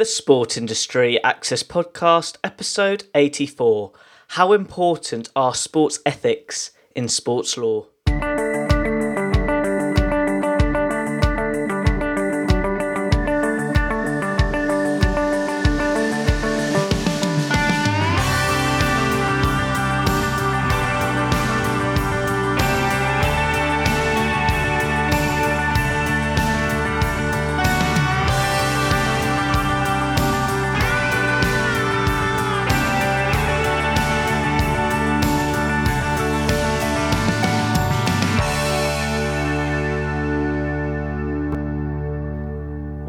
The Sport Industry Access Podcast, episode 84 How Important Are Sports Ethics in Sports Law?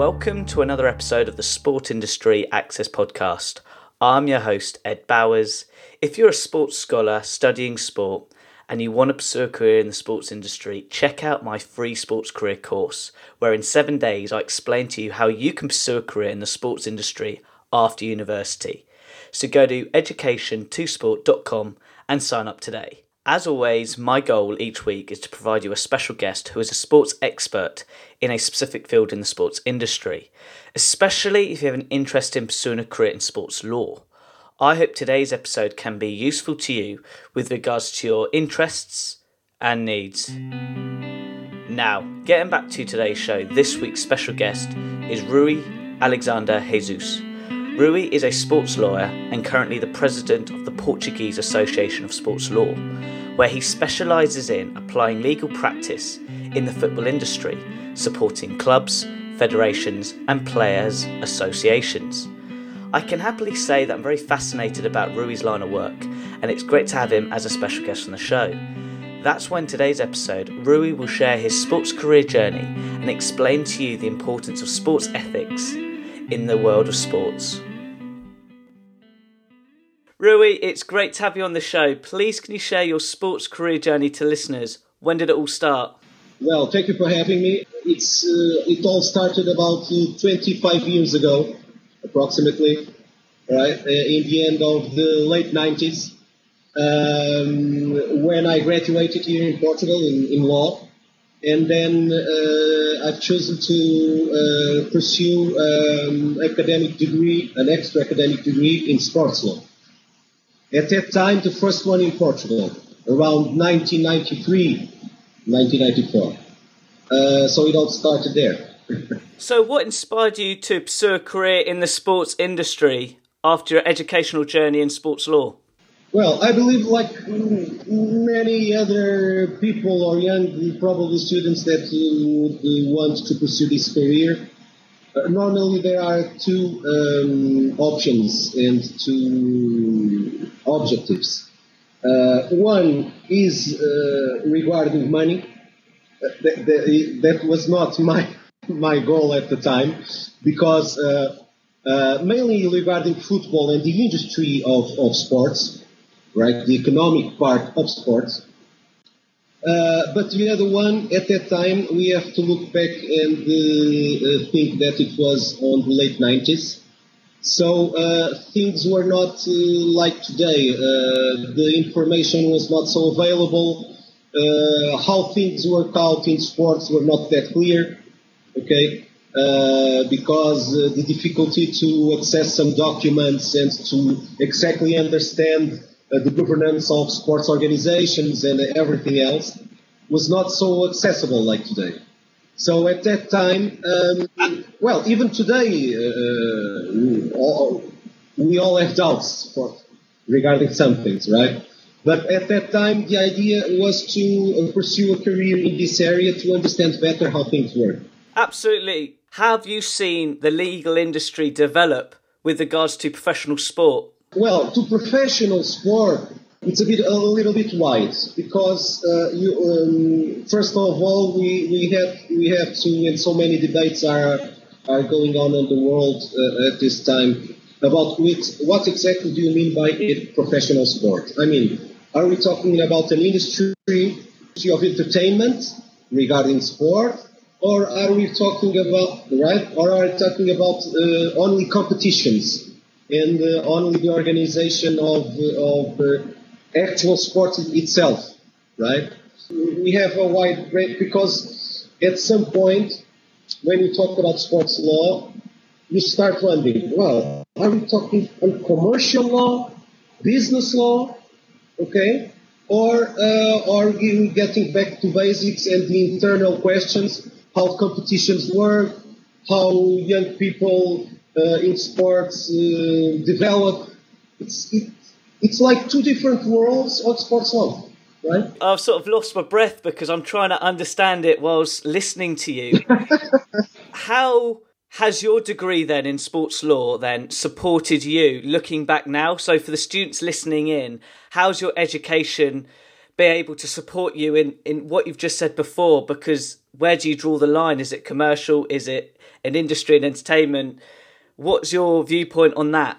Welcome to another episode of the Sport Industry Access Podcast. I'm your host, Ed Bowers. If you're a sports scholar studying sport and you want to pursue a career in the sports industry, check out my free sports career course, where in seven days I explain to you how you can pursue a career in the sports industry after university. So go to education2sport.com and sign up today. As always, my goal each week is to provide you a special guest who is a sports expert in a specific field in the sports industry, especially if you have an interest in pursuing a career in sports law. I hope today's episode can be useful to you with regards to your interests and needs. Now, getting back to today's show, this week's special guest is Rui Alexandre Jesus. Rui is a sports lawyer and currently the president of the Portuguese Association of Sports Law, where he specialises in applying legal practice in the football industry, supporting clubs, federations, and players' associations. I can happily say that I'm very fascinated about Rui's line of work, and it's great to have him as a special guest on the show. That's why in today's episode, Rui will share his sports career journey and explain to you the importance of sports ethics in the world of sports. Rui, it's great to have you on the show. Please, can you share your sports career journey to listeners? When did it all start? Well, thank you for having me. It's uh, it all started about uh, 25 years ago, approximately, right? Uh, in the end of the late 90s, um, when I graduated here in Portugal in, in law, and then uh, I've chosen to uh, pursue um, academic degree, an extra academic degree in sports law. At that time, the first one in Portugal, around 1993, 1994. Uh, so it all started there. so, what inspired you to pursue a career in the sports industry after your educational journey in sports law? Well, I believe, like many other people or young, probably students that would want to pursue this career, uh, normally there are two um, options and two objectives. Uh, one is uh, regarding money. Uh, that, that, that, was not my my goal at the time because uh, uh, mainly regarding football and the industry of, of sports, right? The economic part of sports. Uh, but the other one, at that time, we have to look back and uh, uh think that it was on the late 90s. So uh, things were not uh, like today. the information was not so available. how things work out in sports were not that clear. Okay. because the difficulty to access some documents and to exactly understand uh, the governance of sports organizations and uh, everything else was not so accessible like today. So at that time, um, well, even today, uh, all, we all have doubts for, regarding some things, right? But at that time, the idea was to pursue a career in this area to understand better how things work. Absolutely. Have you seen the legal industry develop with regards to professional sport? Well, to professional sport, it's a bit a little bit wide because uh, you, um, first of all we, we have we have to and so many debates are are going on in the world uh, at this time about which, what exactly do you mean by professional sport? I mean, are we talking about an industry of entertainment regarding sport, or are we talking about right, or are we talking about uh, only competitions? And uh, only the organization of, of uh, actual sports itself, right? We have a wide range because at some point, when you talk about sports law, you start wondering, well, are we talking on commercial law, business law, okay? Or uh, are we getting back to basics and the internal questions, how competitions work, how young people uh, in sports uh, develop? It's, it, it's like two different worlds of sports law. Right? I've sort of lost my breath because I'm trying to understand it whilst listening to you. how has your degree then in sports law then supported you looking back now? So for the students listening in, how's your education be able to support you in, in what you've just said before? Because where do you draw the line? Is it commercial? Is it an industry and entertainment? What's your viewpoint on that?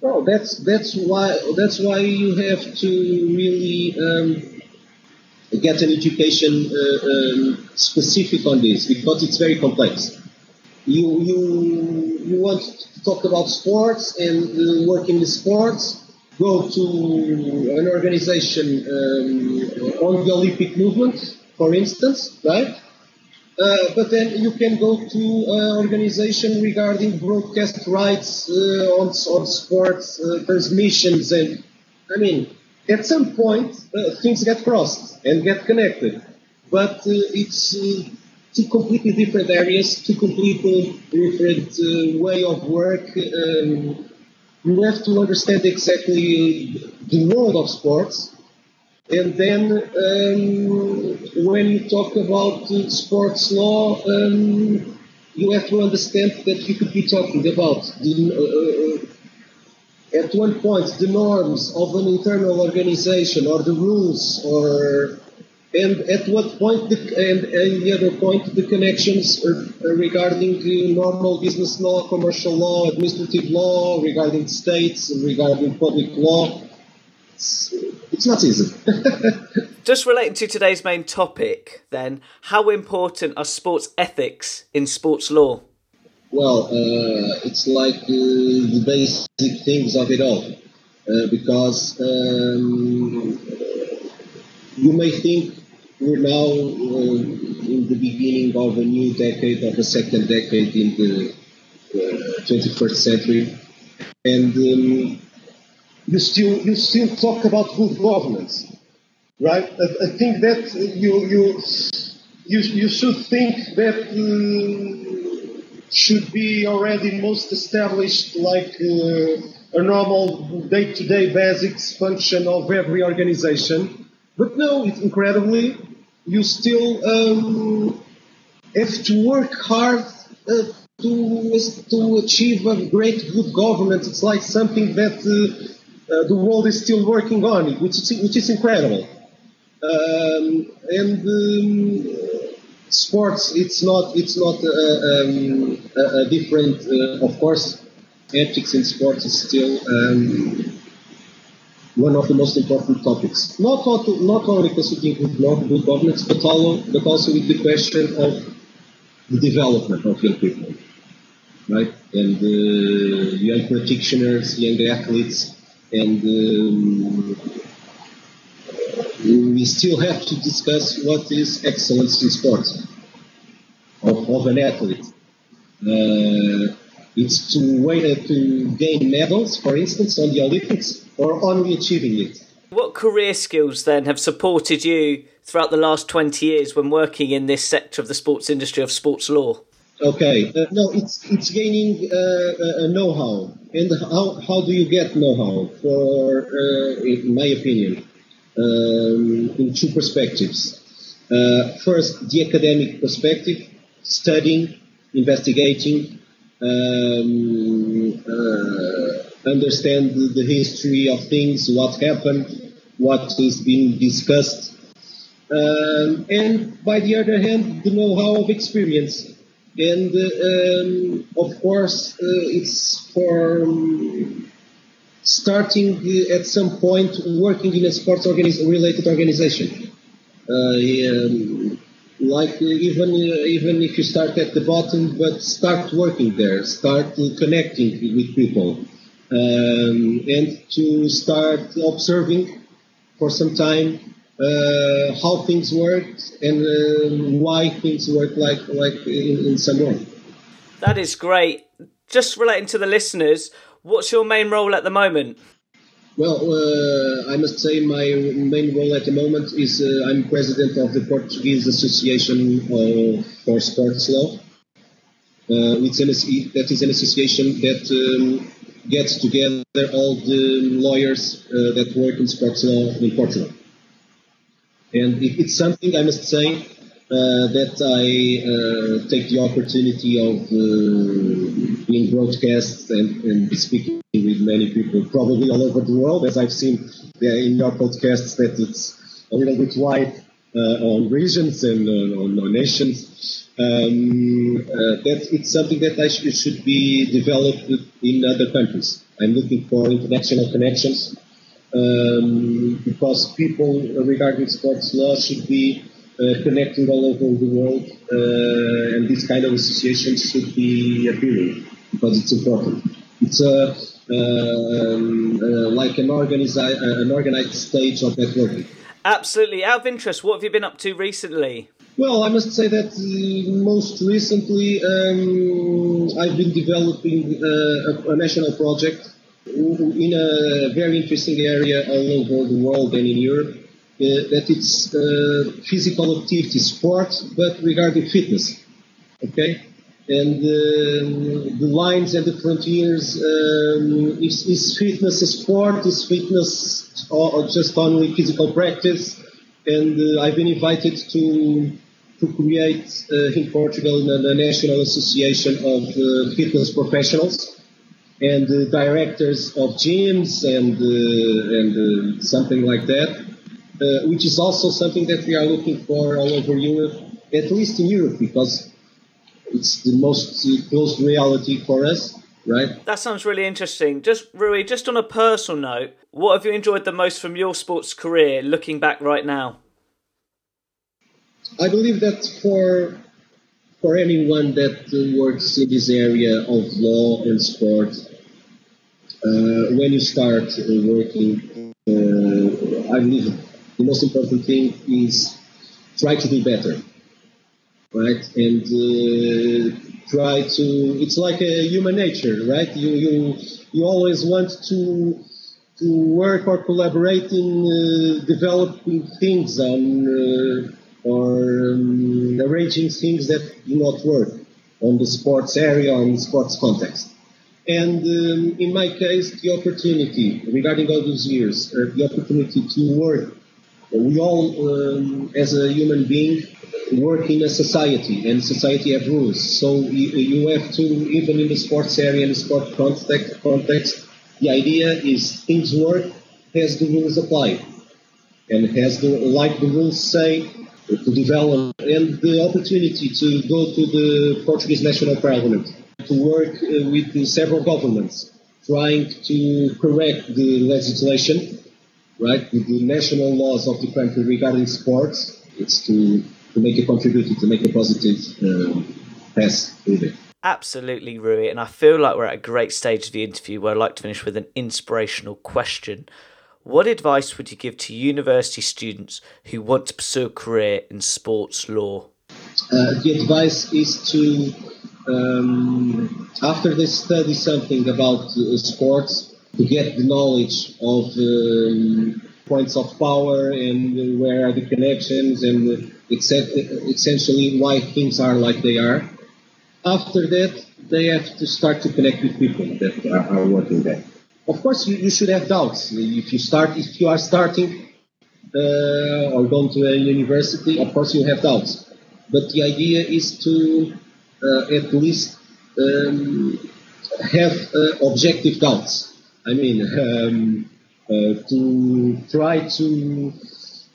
Well, that's that's why that's why you have to really um, get an education uh, um, specific on this because it's very complex you you you want to talk about sports and uh, work in the sports, go to an organization um, on the Olympic movement, for instance, right? Uh, but then you can go to an organization regarding broadcast rights uh, on, on sports uh, transmissions, and I mean, at some point uh, things get crossed and get connected. But uh, it's two completely different areas, two completely different uh, way of work. Um, you have to understand exactly the world of sports. And then um, when you talk about sports law, um, you have to understand that you could be talking about the, uh, uh at one point the norms of an internal organization or the rules or and at what point, the, and, and the other point, the connections regarding the normal business law, commercial law, administrative law, regarding states, regarding public law. It's, easy. Just relating to today's main topic, then, how important are sports ethics in sports law? Well, uh, it's like uh, the basic things of it all. Uh, because um, you may think we're now uh, in the beginning of a new decade, of a second decade in the uh, 21st century, and um, you still you still talk about good governance, right? I, I think that you you you you should think that uh, should be already most established, like uh, a normal day-to-day basics function of every organization. But no, it's incredibly you still um, have to work hard uh, to to achieve a great good government. It's like something that uh, uh, the world is still working on, which is which is incredible. Um, and um, sports, it's not it's not uh, um, a, a, different. Uh, of course, ethics in sports is still um, one of the most important topics. Not, only not only considering good governance, but, but also with the question of the development of young people, right? And uh, young practitioners, young athletes, and um, we still have to discuss what is excellence in sports of, of an athlete. Uh, it's to wait to gain medals, for instance, on the Olympics, or only achieving it. What career skills then have supported you throughout the last 20 years when working in this sector of the sports industry of sports law? Okay, uh, no, it's it's gaining uh, a know-how, and how how do you get know-how? For uh, in my opinion, um, in two perspectives. Uh, first, the academic perspective, studying, investigating, um, uh, understand the history of things, what happened, what is being discussed, um, and by the other hand, the know-how of experience. And um, of course, uh, it's for um, starting at some point working in a sports organiz- related organization. Uh, um, like uh, even uh, even if you start at the bottom, but start working there, start connecting with people, um, and to start observing for some time uh, how things work and uh, why things work like like in, in some way. That is great. just relating to the listeners, what's your main role at the moment? Well, uh, I must say my main role at the moment is uh, I'm president of the Portuguese Association for Sports Law. Uh, it's an, that is an association that um, gets together all the lawyers uh, that work in sports law in Portugal. And it, it's something I must say uh, that I uh, take the opportunity of uh, being broadcast and, and, speaking with many people, probably all over the world, as I've seen in your podcasts that it's a little bit wide uh, on regions and on, on nations. Um, uh, that it's something that I sh- should be developed in other countries. I'm looking for international connections um, because people regarding sports law should be uh, connecting all over the world, uh, and this kind of association should be appearing because it's important. It's a um, uh, like an organized an organized stage of networking. Absolutely. Out of interest, what have you been up to recently? Well, I must say that uh, most recently um, I've been developing uh, a, a, national project in a very interesting area all over the world and in Europe. Uh, that it's uh, physical activity, sport, but regarding fitness. Okay, and um, the lines and the frontiers um, is, is, fitness a sport? Is fitness or, just only physical practice? And uh, I've been invited to to create uh, in Portugal a national association of uh, fitness professionals and uh, directors of gyms and and something like that, which is also something that we are looking for all over Europe, at least in Europe, because it's the most close reality for us right? That sounds really interesting. Just Rui, just on a personal note, what have you enjoyed the most from your sports career looking back right now? I believe that for for anyone that works in this area of law and sport, uh, when you start uh, working, uh, I believe the most important thing is try to do better, right? And uh, try to. It's like a human nature, right? You you you always want to to work or collaborate in uh, developing things on uh, or um, arranging things that do not work on the sports area or in sports context. And um, in my case, the opportunity regarding all those years, uh, the opportunity to work. We all, um, as a human being, work in a society, and society have rules. So you, have to, even in the sports area, in the sport context, context, the idea is things work as the rules apply, and as the like the rules say, to develop and the opportunity to go to the Portuguese National Parliament to work uh, with several governments trying to correct the legislation, right, with the national laws of the country regarding sports. It's to, to make a contribution, to make a positive uh, pass with it. Absolutely, Rui. And I feel like we're at a great stage of the interview where I'd like to finish with an inspirational question. What advice would you give to university students who want to pursue a career in sports law? Uh, the advice is to, um, after they study something about uh, sports, to get the knowledge of um, points of power and where are the connections and essentially why things are like they are. After that, they have to start to connect with people that are, are working there. Of course, you, you should have doubts. If you start, if you are starting uh, or going to a university, of course you have doubts. But the idea is to uh, at least um, have uh, objective doubts. I mean, um, uh, to try to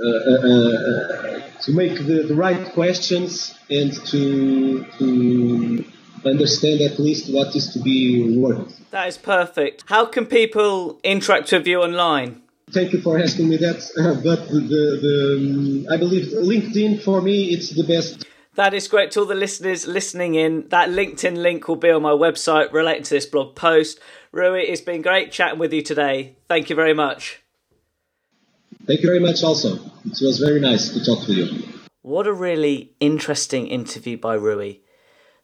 uh, uh, to make the, the right questions and to to understand at least what is to be worked. That is perfect. How can people interact with you online? Thank you for asking me that. but the, the um, I believe LinkedIn for me it's the best. That is great to all the listeners listening in. That LinkedIn link will be on my website relating to this blog post. Rui, it's been great chatting with you today. Thank you very much. Thank you very much also. It was very nice to talk to you. What a really interesting interview by Rui.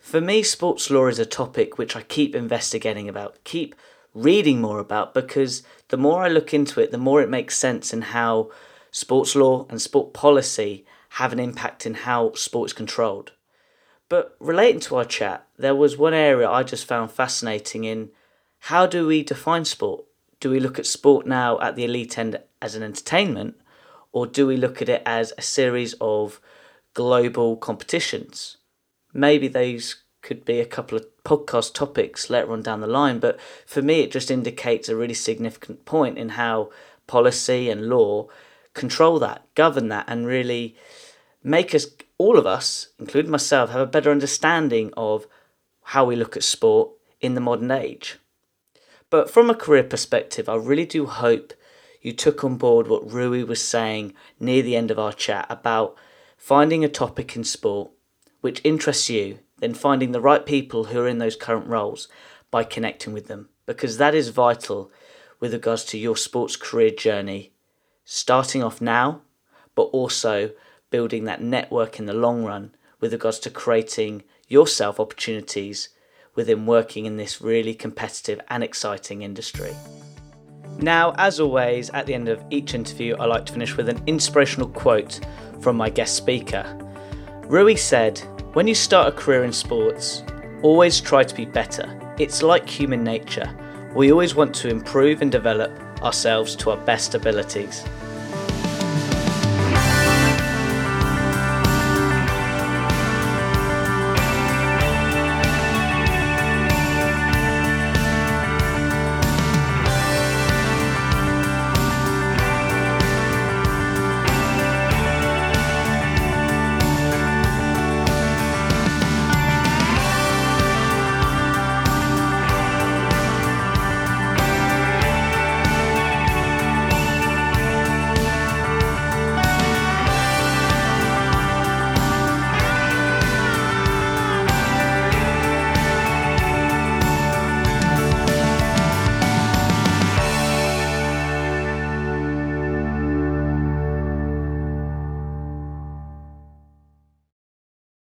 For me, sports law is a topic which I keep investigating about, keep reading more about, because the more I look into it, the more it makes sense in how sports law and sport policy have an impact in how sport is controlled. But relating to our chat, there was one area I just found fascinating in how do we define sport? Do we look at sport now at the elite end as an entertainment, or do we look at it as a series of global competitions? Maybe those could be a couple of podcast topics later on down the line, but for me, it just indicates a really significant point in how policy and law control that, govern that, and really make us, all of us, including myself, have a better understanding of how we look at sport in the modern age. But from a career perspective, I really do hope you took on board what Rui was saying near the end of our chat about finding a topic in sport which interests you, then finding the right people who are in those current roles by connecting with them, because that is vital with regards to your sports career journey, starting off now, but also building that network in the long run with regards to creating yourself opportunities within working in this really competitive and exciting industry. Now, as always, at the end of each interview, I like to finish with an inspirational quote from my guest speaker. Rui said, When you start a career in sports, always try to be better. It's like human nature. We always want to improve and develop ourselves to our best abilities.